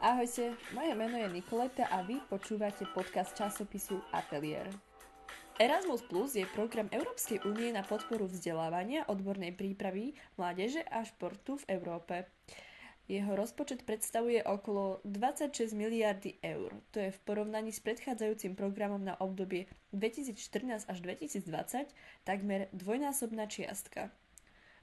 Ahojte, moje meno je Nikoleta a vy počúvate podcast časopisu Atelier. Erasmus Plus je program Európskej únie na podporu vzdelávania, odbornej prípravy, mládeže a športu v Európe. Jeho rozpočet predstavuje okolo 26 miliardy eur. To je v porovnaní s predchádzajúcim programom na obdobie 2014 až 2020 takmer dvojnásobná čiastka.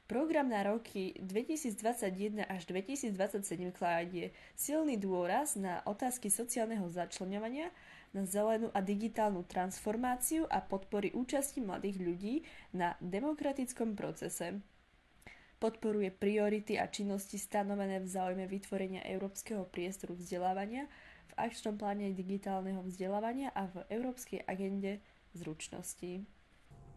Program na roky 2021 až 2027 kladie silný dôraz na otázky sociálneho začlenovania, na zelenú a digitálnu transformáciu a podpory účasti mladých ľudí na demokratickom procese. Podporuje priority a činnosti stanovené v záujme vytvorenia európskeho priestoru vzdelávania v akčnom pláne digitálneho vzdelávania a v európskej agende zručností.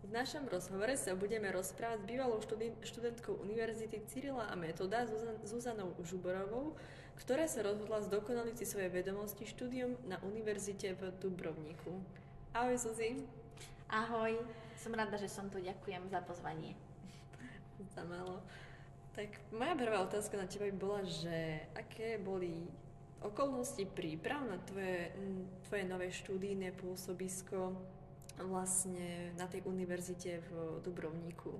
V našom rozhovore sa budeme rozprávať s bývalou študentkou Univerzity Cyrila a Metoda Zuzanou Žuborovou, ktorá sa rozhodla zdokonaliť si svoje vedomosti štúdium na univerzite v Dubrovníku. Ahoj Zuzi. Ahoj, som rada, že som tu. Ďakujem za pozvanie. Za malo. Tak moja prvá otázka na teba by bola, že aké boli okolnosti príprav na tvoje, tvoje nové štúdijné pôsobisko vlastne na tej univerzite v Dubrovníku?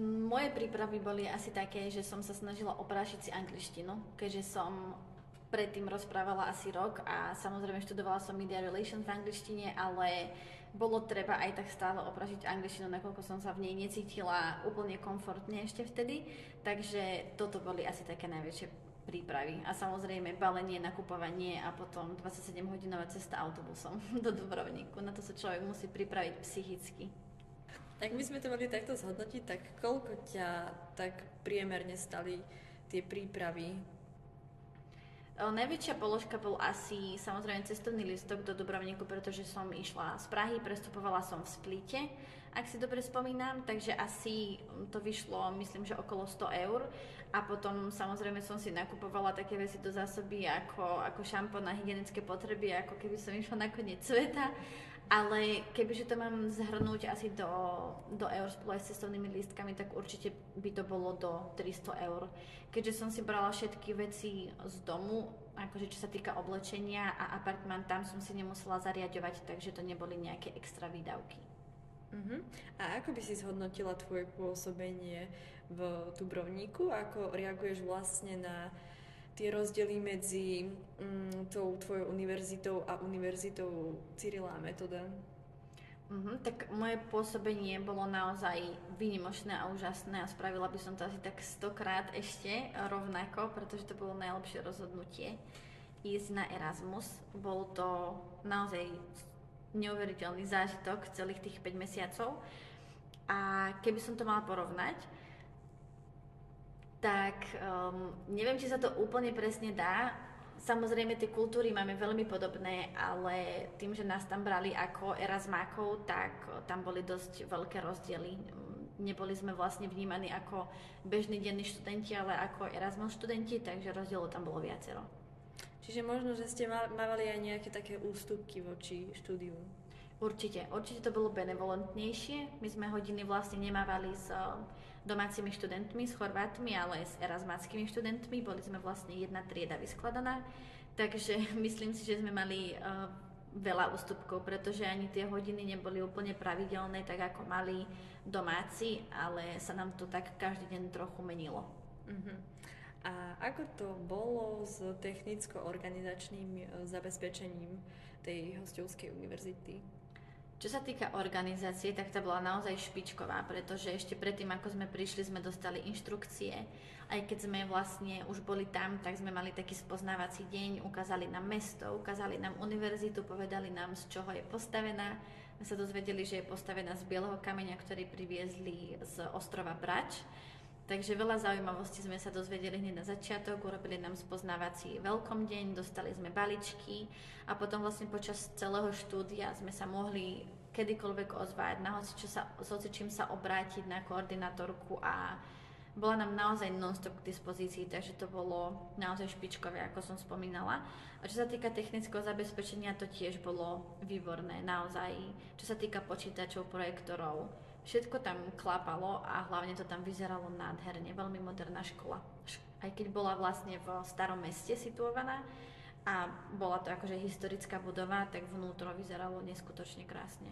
Moje prípravy boli asi také, že som sa snažila oprášiť si angličtinu, keďže som predtým rozprávala asi rok a samozrejme študovala som media relations v angličtine, ale bolo treba aj tak stále opražiť angličtinu, nakoľko som sa v nej necítila úplne komfortne ešte vtedy. Takže toto boli asi také najväčšie prípravy a samozrejme balenie, nakupovanie a potom 27-hodinová cesta autobusom do Dubrovníku. Na to sa človek musí pripraviť psychicky. Tak my sme to mali takto zhodnotiť, tak koľko ťa tak priemerne stali tie prípravy Najväčšia položka bol asi samozrejme cestovný listok do Dubrovníku, pretože som išla z Prahy, prestupovala som v Splite, ak si dobre spomínam, takže asi to vyšlo, myslím, že okolo 100 eur. A potom samozrejme som si nakupovala také veci do zásoby ako, ako šampón na hygienické potreby, ako keby som išla na koniec sveta. Ale kebyže to mám zhrnúť asi do, do eur spolu aj s cestovnými lístkami, tak určite by to bolo do 300 eur. Keďže som si brala všetky veci z domu, akože čo sa týka oblečenia a apartmán, tam som si nemusela zariadovať, takže to neboli nejaké extra výdavky. Uh-huh. A ako by si zhodnotila tvoje pôsobenie v Dubrovníku? Ako reaguješ vlastne na tie rozdiely medzi mm, tou tvojou univerzitou a univerzitou Cyrila Metoda? Mm-hmm, tak moje pôsobenie bolo naozaj výnimočné a úžasné a spravila by som to asi tak stokrát ešte rovnako, pretože to bolo najlepšie rozhodnutie ísť na Erasmus. Bol to naozaj neuveriteľný zážitok celých tých 5 mesiacov. A keby som to mala porovnať, tak um, neviem, či sa to úplne presne dá. Samozrejme, tie kultúry máme veľmi podobné, ale tým, že nás tam brali ako Erasmákov, tak tam boli dosť veľké rozdiely. Neboli sme vlastne vnímaní ako bežní denní študenti, ale ako Erasmus študenti, takže rozdielov tam bolo viacero. Čiže možno, že ste mávali aj nejaké také ústupky voči štúdiu. Určite, určite to bolo benevolentnejšie. My sme hodiny vlastne nemávali s domácimi študentmi, s Chorvátmi, ale s erasmáckými študentmi. Boli sme vlastne jedna trieda vyskladaná, takže myslím si, že sme mali uh, veľa ústupkov, pretože ani tie hodiny neboli úplne pravidelné, tak ako mali domáci, ale sa nám to tak každý deň trochu menilo. Uh-huh. A ako to bolo s technicko-organizačným e, zabezpečením tej hostovskej univerzity? Čo sa týka organizácie, tak tá bola naozaj špičková, pretože ešte predtým, ako sme prišli, sme dostali inštrukcie. Aj keď sme vlastne už boli tam, tak sme mali taký spoznávací deň, ukázali nám mesto, ukázali nám univerzitu, povedali nám, z čoho je postavená. My sa dozvedeli, že je postavená z bieleho kameňa, ktorý priviezli z ostrova Brač. Takže veľa zaujímavostí sme sa dozvedeli hneď na začiatok, urobili nám spoznávací veľkom deň, dostali sme baličky a potom vlastne počas celého štúdia sme sa mohli kedykoľvek ozvať, na hoci, čo sa, s čím sa obrátiť na koordinátorku a bola nám naozaj non-stop k dispozícii, takže to bolo naozaj špičkové, ako som spomínala. A čo sa týka technického zabezpečenia, to tiež bolo výborné, naozaj. Čo sa týka počítačov, projektorov, všetko tam klapalo a hlavne to tam vyzeralo nádherne, veľmi moderná škola. aj keď bola vlastne v starom meste situovaná a bola to akože historická budova, tak vnútro vyzeralo neskutočne krásne.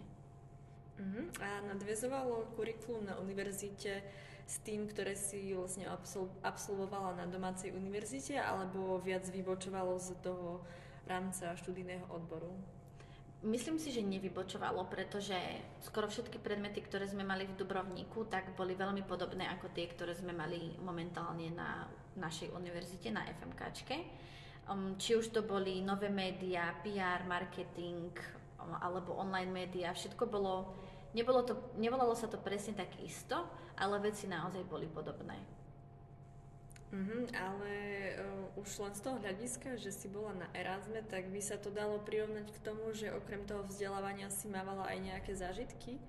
Uh-huh. A nadvezovalo kurikulum na univerzite s tým, ktoré si vlastne absol- absolvovala na domácej univerzite, alebo viac vybočovalo z toho rámca študijného odboru? Myslím si, že nevybočovalo, pretože skoro všetky predmety, ktoré sme mali v Dubrovníku, tak boli veľmi podobné ako tie, ktoré sme mali momentálne na našej univerzite, na FMKčke. Um, či už to boli nové médiá, PR, marketing um, alebo online médiá, všetko bolo, nebolo to, nevolalo sa to presne tak isto, ale veci naozaj boli podobné. Mm-hmm, ale uh, už len z toho hľadiska, že si bola na Erasme, tak by sa to dalo prirovnať k tomu, že okrem toho vzdelávania si mávala aj nejaké zážitky?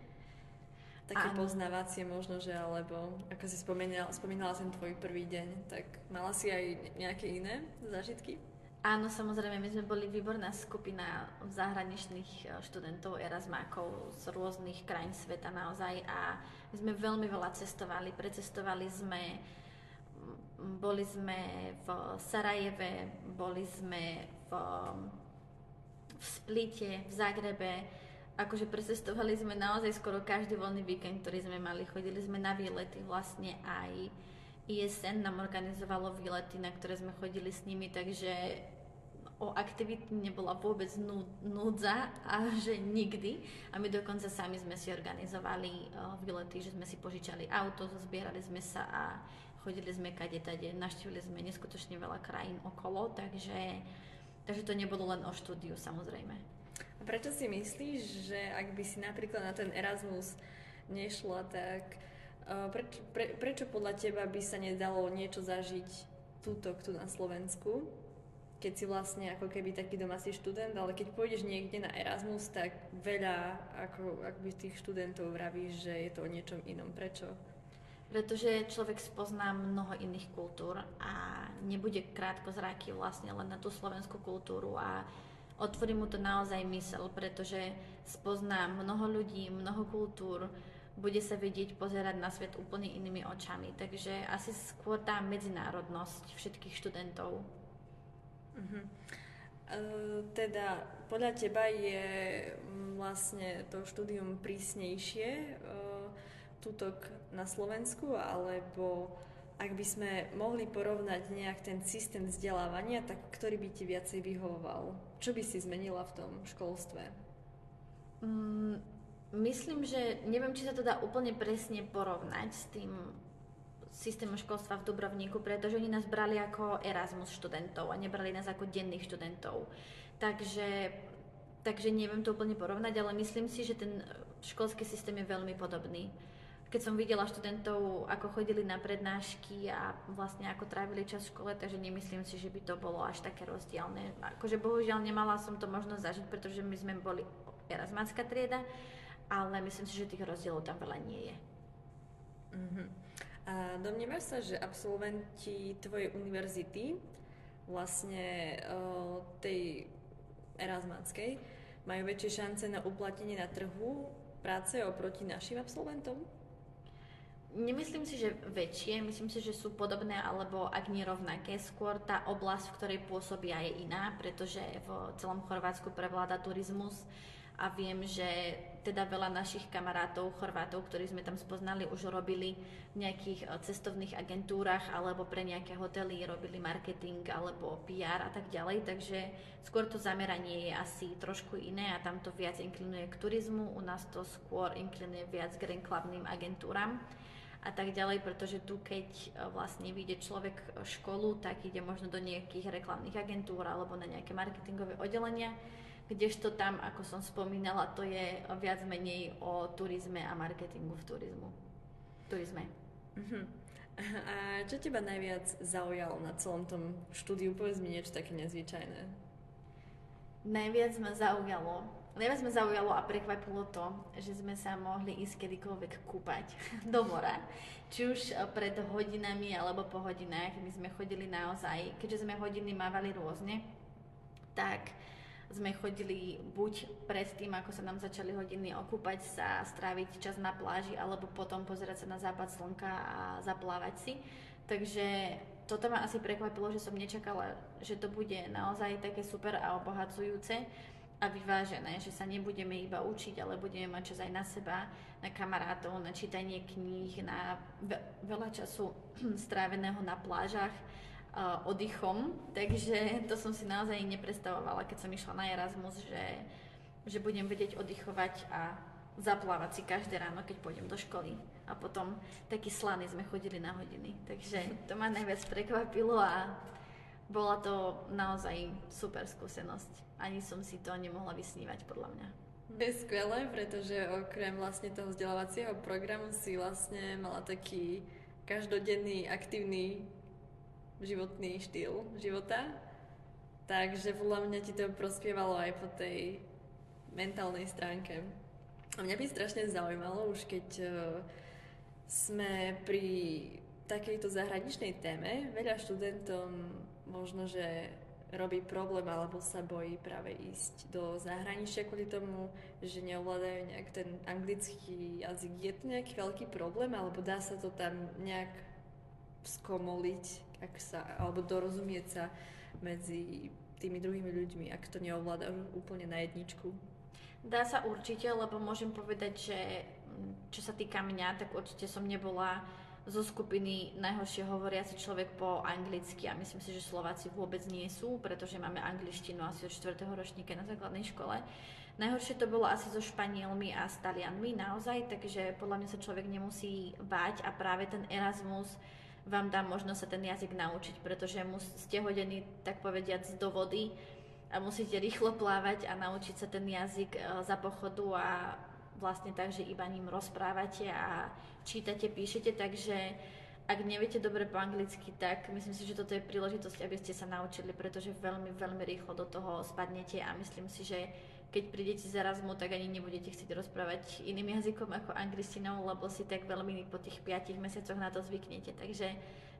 Také Áno. poznávacie možno, že alebo ako si spomínala, spomínala ten tvoj prvý deň, tak mala si aj nejaké iné zážitky? Áno, samozrejme, my sme boli výborná skupina zahraničných e, študentov Erasmákov z rôznych krajín sveta naozaj a my sme veľmi veľa cestovali. Precestovali sme boli sme v Sarajeve, boli sme v, v Splite, v Zagrebe. Akože precestovali sme naozaj skoro každý voľný víkend, ktorý sme mali. Chodili sme na výlety vlastne aj ISN nám organizovalo výlety, na ktoré sme chodili s nimi, takže o aktivity nebola vôbec núdza a že nikdy. A my dokonca sami sme si organizovali uh, výlety, že sme si požičali auto, zbierali sme sa a chodili sme kade tade, naštívili sme neskutočne veľa krajín okolo, takže, takže to nebolo len o štúdiu samozrejme. A prečo si myslíš, že ak by si napríklad na ten Erasmus nešla, tak uh, preč, pre, prečo podľa teba by sa nedalo niečo zažiť túto, tu na Slovensku? keď si vlastne ako keby taký domáci študent, ale keď pôjdeš niekde na Erasmus, tak veľa ako, by tých študentov vraví, že je to o niečom inom. Prečo? Pretože človek spozná mnoho iných kultúr a nebude krátko zráky vlastne len na tú slovenskú kultúru a otvorí mu to naozaj mysel, pretože spozná mnoho ľudí, mnoho kultúr, bude sa vedieť pozerať na svet úplne inými očami. Takže asi skôr tá medzinárodnosť všetkých študentov. Uh-huh. Uh, teda podľa teba je mm, vlastne to štúdium prísnejšie uh, tutok na Slovensku, alebo ak by sme mohli porovnať nejak ten systém vzdelávania, tak ktorý by ti viacej vyhovoval? Čo by si zmenila v tom školstve? Mm, myslím, že neviem, či sa to dá úplne presne porovnať s tým systémom školstva v Dubrovníku, pretože oni nás brali ako Erasmus študentov a nebrali nás ako denných študentov. Takže, takže neviem to úplne porovnať, ale myslím si, že ten školský systém je veľmi podobný keď som videla študentov, ako chodili na prednášky a vlastne ako trávili čas v škole, takže nemyslím si, že by to bolo až také rozdielne. Akože bohužiaľ nemala som to možnosť zažiť, pretože my sme boli erasmácka trieda, ale myslím si, že tých rozdielov tam veľa nie je. Uh-huh. A domnievaš sa, že absolventi tvojej univerzity, vlastne uh, tej erasmáckej, majú väčšie šance na uplatnenie na trhu práce oproti našim absolventom? Nemyslím si, že väčšie, myslím si, že sú podobné alebo ak nie rovnaké. Skôr tá oblasť, v ktorej pôsobia je iná, pretože v celom Chorvátsku prevláda turizmus a viem, že teda veľa našich kamarátov, Chorvátov, ktorí sme tam spoznali, už robili v nejakých eh, cestovných agentúrach alebo pre nejaké hotely, robili marketing alebo PR a tak ďalej, takže skôr to zameranie je asi trošku iné a tam to viac inklinuje k turizmu, u nás to skôr inklinuje viac k reklamným agentúram a tak ďalej, pretože tu keď e, vlastne vyjde človek školu, tak ide možno do nejakých reklamných agentúr alebo na nejaké marketingové oddelenia, kdežto tam, ako som spomínala, to je viac menej o turizme a marketingu v turizmu. turizme. Uh-huh. A čo teba najviac zaujalo na celom tom štúdiu? Povedz mi niečo také nezvyčajné. Najviac ma zaujalo Najviac ma zaujalo a prekvapilo to, že sme sa mohli ísť kedykoľvek kúpať do mora. Či už eh, pred hodinami alebo po hodinách. My sme chodili naozaj, keďže sme hodiny mávali rôzne, tak sme chodili buď pred tým, ako sa nám začali hodiny okúpať sa, stráviť čas na pláži, alebo potom pozerať sa na západ slnka a zaplávať si. Takže toto ma asi prekvapilo, že som nečakala, že to bude naozaj také super a obohacujúce a vyvážené, že sa nebudeme iba učiť, ale budeme mať čas aj na seba, na kamarátov, na čítanie kníh, na veľa času stráveného na plážach, uh, oddychom. Takže to som si naozaj neprestavovala, keď som išla na Erasmus, že, že budem vedieť oddychovať a zaplávať si každé ráno, keď pôjdem do školy. A potom taký slaný sme chodili na hodiny. Takže to ma najviac prekvapilo a bola to naozaj super skúsenosť. Ani som si to nemohla vysnívať podľa mňa. Je skvelé, pretože okrem vlastne toho vzdelávacieho programu si vlastne mala taký každodenný, aktívny životný štýl života. Takže podľa mňa ti to prospievalo aj po tej mentálnej stránke. A mňa by strašne zaujímalo, už keď uh, sme pri takejto zahraničnej téme, veľa študentom možno, že robí problém alebo sa bojí práve ísť do zahraničia kvôli tomu, že neovládajú nejak ten anglický jazyk. Je to nejaký veľký problém alebo dá sa to tam nejak skomoliť ak sa, alebo dorozumieť sa medzi tými druhými ľuďmi, ak to neovládajú úplne na jedničku? Dá sa určite, lebo môžem povedať, že čo sa týka mňa, tak určite som nebola zo skupiny najhoršie hovoriaci človek po anglicky a myslím si, že Slováci vôbec nie sú, pretože máme angličtinu asi od 4. ročníka na základnej škole. Najhoršie to bolo asi so Španielmi a s Talianmi naozaj, takže podľa mňa sa človek nemusí báť a práve ten Erasmus vám dá možnosť sa ten jazyk naučiť, pretože ste hodení, tak povediať, do vody a musíte rýchlo plávať a naučiť sa ten jazyk e, za pochodu a vlastne tak, že iba ním rozprávate a čítate, píšete, takže ak neviete dobre po anglicky, tak myslím si, že toto je príležitosť, aby ste sa naučili, pretože veľmi, veľmi rýchlo do toho spadnete a myslím si, že keď prídete z Erasmu, tak ani nebudete chcieť rozprávať iným jazykom ako angličtinou, lebo si tak veľmi po tých 5 mesiacoch na to zvyknete. Takže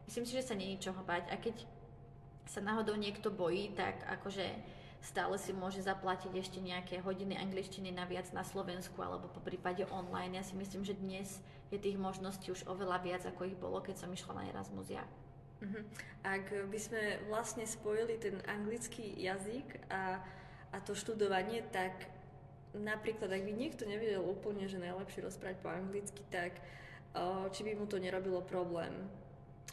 myslím si, že sa není čoho bať. A keď sa náhodou niekto bojí, tak akože stále si môže zaplatiť ešte nejaké hodiny angličtiny naviac na Slovensku alebo po prípade online. Ja si myslím, že dnes je tých možností už oveľa viac, ako ich bolo, keď som išla na Erasmus ja. Uh-huh. Ak by sme vlastne spojili ten anglický jazyk a, a to študovanie, tak napríklad, ak by niekto nevedel úplne, že najlepšie rozprávať po anglicky, tak či by mu to nerobilo problém.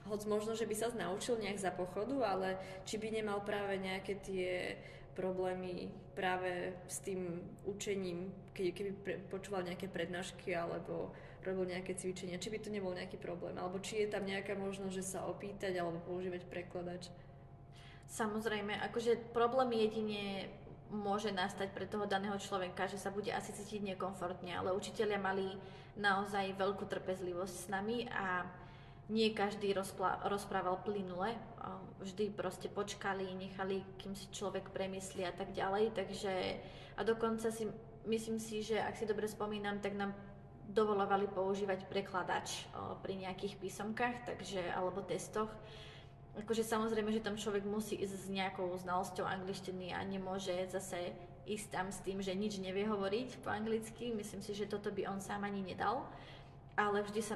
Hoď možno, že by sa naučil nejak za pochodu, ale či by nemal práve nejaké tie problémy práve s tým učením, keď, keby pre, počúval nejaké prednášky alebo robil nejaké cvičenia, či by to nebol nejaký problém, alebo či je tam nejaká možnosť, že sa opýtať alebo používať prekladač. Samozrejme, akože problém jedine môže nastať pre toho daného človeka, že sa bude asi cítiť nekomfortne, ale učitelia mali naozaj veľkú trpezlivosť s nami a nie každý rozprával plynule, vždy proste počkali, nechali, kým si človek premyslí a tak ďalej, takže a dokonca si myslím si, že ak si dobre spomínam, tak nám dovolovali používať prekladač pri nejakých písomkách, takže, alebo testoch. Akože samozrejme, že tam človek musí ísť s nejakou znalosťou angličtiny a nemôže zase ísť tam s tým, že nič nevie hovoriť po anglicky. Myslím si, že toto by on sám ani nedal ale vždy sa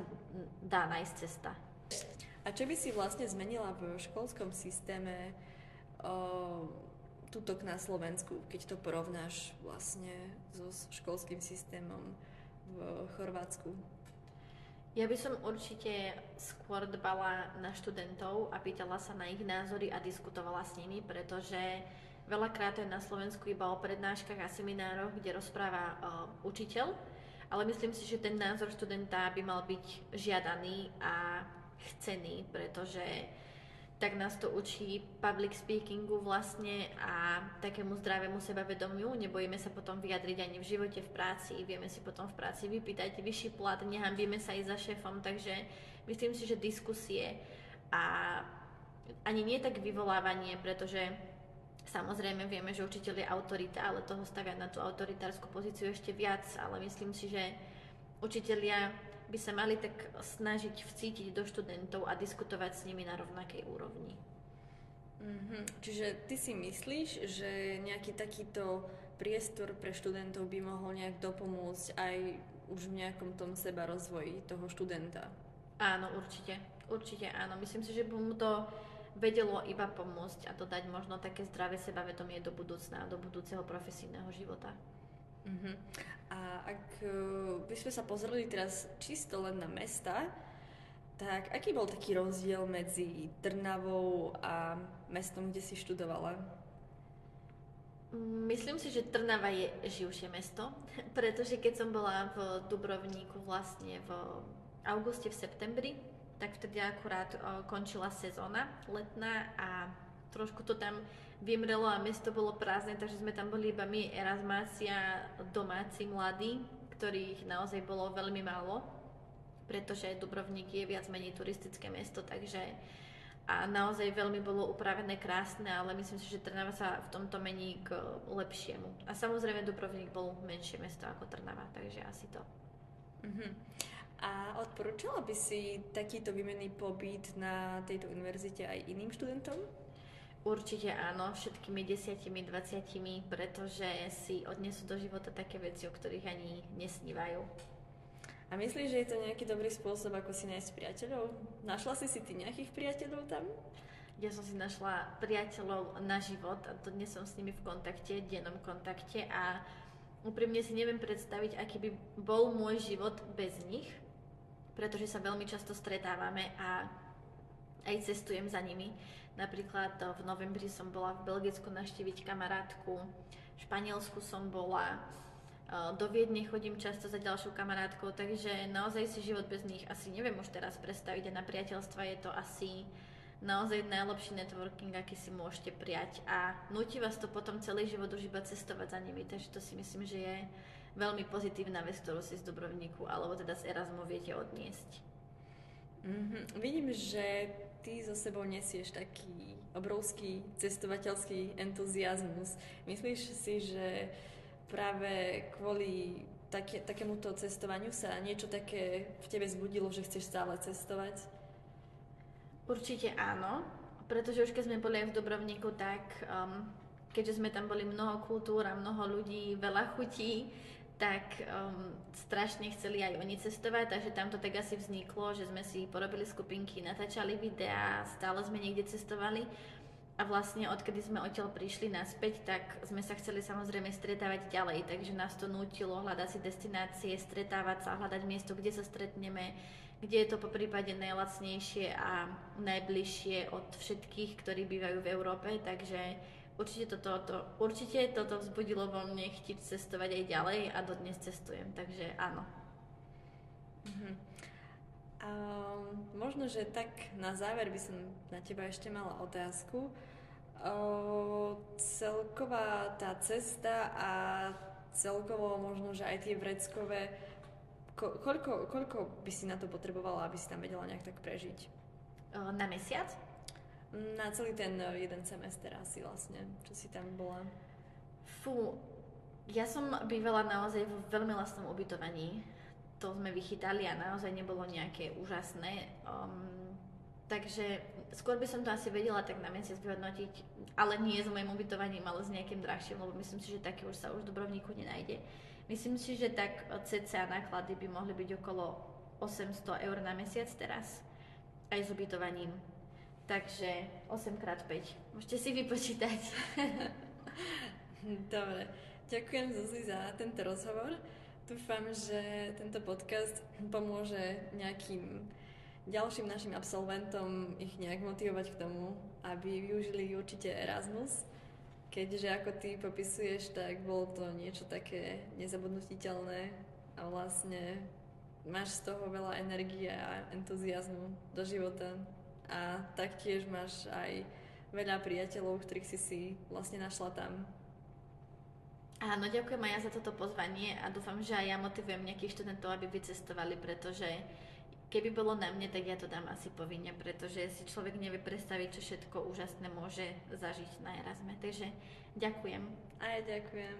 dá nájsť cesta. A čo by si vlastne zmenila v školskom systéme o, tutok na Slovensku, keď to porovnáš vlastne so školským systémom v Chorvátsku? Ja by som určite skôr dbala na študentov a pýtala sa na ich názory a diskutovala s nimi, pretože veľakrát je na Slovensku iba o prednáškach a seminároch, kde rozpráva uh, učiteľ ale myslím si, že ten názor študenta by mal byť žiadaný a chcený, pretože tak nás to učí public speakingu vlastne a takému zdravému sebavedomiu. Nebojíme sa potom vyjadriť ani v živote, v práci, vieme si potom v práci vypýtať vyšší plat, nehambíme sa ísť za šéfom, takže myslím si, že diskusie a ani nie tak vyvolávanie, pretože Samozrejme vieme, že učiteľ je autorita, ale toho stavia na tú autoritárskú pozíciu ešte viac, ale myslím si, že učitelia by sa mali tak snažiť vcítiť do študentov a diskutovať s nimi na rovnakej úrovni. Mm-hmm. Čiže ty si myslíš, že nejaký takýto priestor pre študentov by mohol nejak dopomôcť aj už v nejakom tom seba rozvoji toho študenta? Áno, určite. Určite áno. Myslím si, že by mu to vedelo iba pomôcť a dodať možno také zdravé sebavedomie do budúcna, do budúceho profesijného života. Uh-huh. A ak uh, by sme sa pozreli teraz čisto len na mesta, tak aký bol taký rozdiel medzi Trnavou a mestom, kde si študovala? Myslím si, že Trnava je živšie mesto, pretože keď som bola v Dubrovníku vlastne v auguste, v septembri, tak vtedy akurát končila sezóna letná a trošku to tam vymrelo a mesto bolo prázdne, takže sme tam boli iba my, Erasmáci a domáci mladí, ktorých naozaj bolo veľmi málo, pretože Dubrovník je viac menej turistické mesto, takže a naozaj veľmi bolo upravené, krásne, ale myslím si, že Trnava sa v tomto mení k lepšiemu. A samozrejme Dubrovník bol menšie mesto ako Trnava, takže asi to. Uh-huh. A odporúčala by si takýto výmenný pobyt na tejto univerzite aj iným študentom? Určite áno, všetkými desiatimi, dvaciatimi, pretože si odnesú do života také veci, o ktorých ani nesnívajú. A myslíš, že je to nejaký dobrý spôsob, ako si nájsť priateľov? Našla si si ty nejakých priateľov tam? Ja som si našla priateľov na život a to dnes som s nimi v kontakte, dennom kontakte a úprimne si neviem predstaviť, aký by bol môj život bez nich, pretože sa veľmi často stretávame a aj cestujem za nimi. Napríklad v novembri som bola v Belgicku naštíviť kamarátku, v Španielsku som bola, do Viedne chodím často za ďalšou kamarátkou, takže naozaj si život bez nich asi neviem už teraz predstaviť a na priateľstva je to asi naozaj najlepší networking, aký si môžete prijať a nutí vás to potom celý život už iba cestovať za nimi, takže to si myslím, že je veľmi pozitívna vec, ktorú si z Dobrovníku alebo teda z Erasmu viete odniesť. Mm-hmm. Vidím, že ty so sebou nesieš taký obrovský cestovateľský entuziasmus. Myslíš si, že práve kvôli také, takémuto cestovaniu sa niečo také v tebe zbudilo, že chceš stále cestovať? Určite áno, pretože už keď sme boli aj v Dobrovníku, tak um, keďže sme tam boli mnoho kultúr a mnoho ľudí, veľa chutí, tak um, strašne chceli aj oni cestovať, takže tam to tak asi vzniklo, že sme si porobili skupinky, natáčali videá, stále sme niekde cestovali. A vlastne odkedy sme odtiaľ prišli naspäť, tak sme sa chceli samozrejme stretávať ďalej, takže nás to nutilo hľadať si destinácie, stretávať sa, hľadať miesto, kde sa stretneme, kde je to po prípade najlacnejšie a najbližšie od všetkých, ktorí bývajú v Európe, takže určite toto, to, určite toto vzbudilo vo mne chtiť cestovať aj ďalej a dodnes cestujem, takže áno. Mm-hmm. Um, možno, že tak na záver by som na teba ešte mala otázku celková tá cesta a celkovo možno, že aj tie vreckové, ko, koľko, koľko by si na to potrebovala, aby si tam vedela nejak tak prežiť? Na mesiac? Na celý ten e, jeden semester asi vlastne, čo si tam bola. Fú, ja som bývala naozaj v veľmi lastnom ubytovaní. To sme vychytali a naozaj nebolo nejaké úžasné. Um, takže skôr by som to asi vedela tak na mesiac vyhodnotiť, ale nie s mojim ubytovaním, ale s nejakým drahším, lebo myslím si, že také už sa už v Dobrovníku nenájde. Myslím si, že tak cca náklady by mohli byť okolo 800 eur na mesiac teraz, aj s ubytovaním. Takže 8x5. Môžete si vypočítať. Dobre. Ďakujem Zuzi za tento rozhovor. Dúfam, že tento podcast pomôže nejakým ďalším našim absolventom ich nejak motivovať k tomu, aby využili určite Erasmus, keďže ako ty popisuješ, tak bolo to niečo také nezabudnutiteľné a vlastne máš z toho veľa energie a entuziasmu do života a taktiež máš aj veľa priateľov, ktorých si si vlastne našla tam. Áno, ďakujem aj ja za toto pozvanie a dúfam, že aj ja motivujem nejakých študentov, aby vycestovali, pretože Keby bolo na mne, tak ja to dám asi povinne, pretože si človek nevie predstaviť, čo všetko úžasné môže zažiť na Erasme. Takže ďakujem. A ja ďakujem.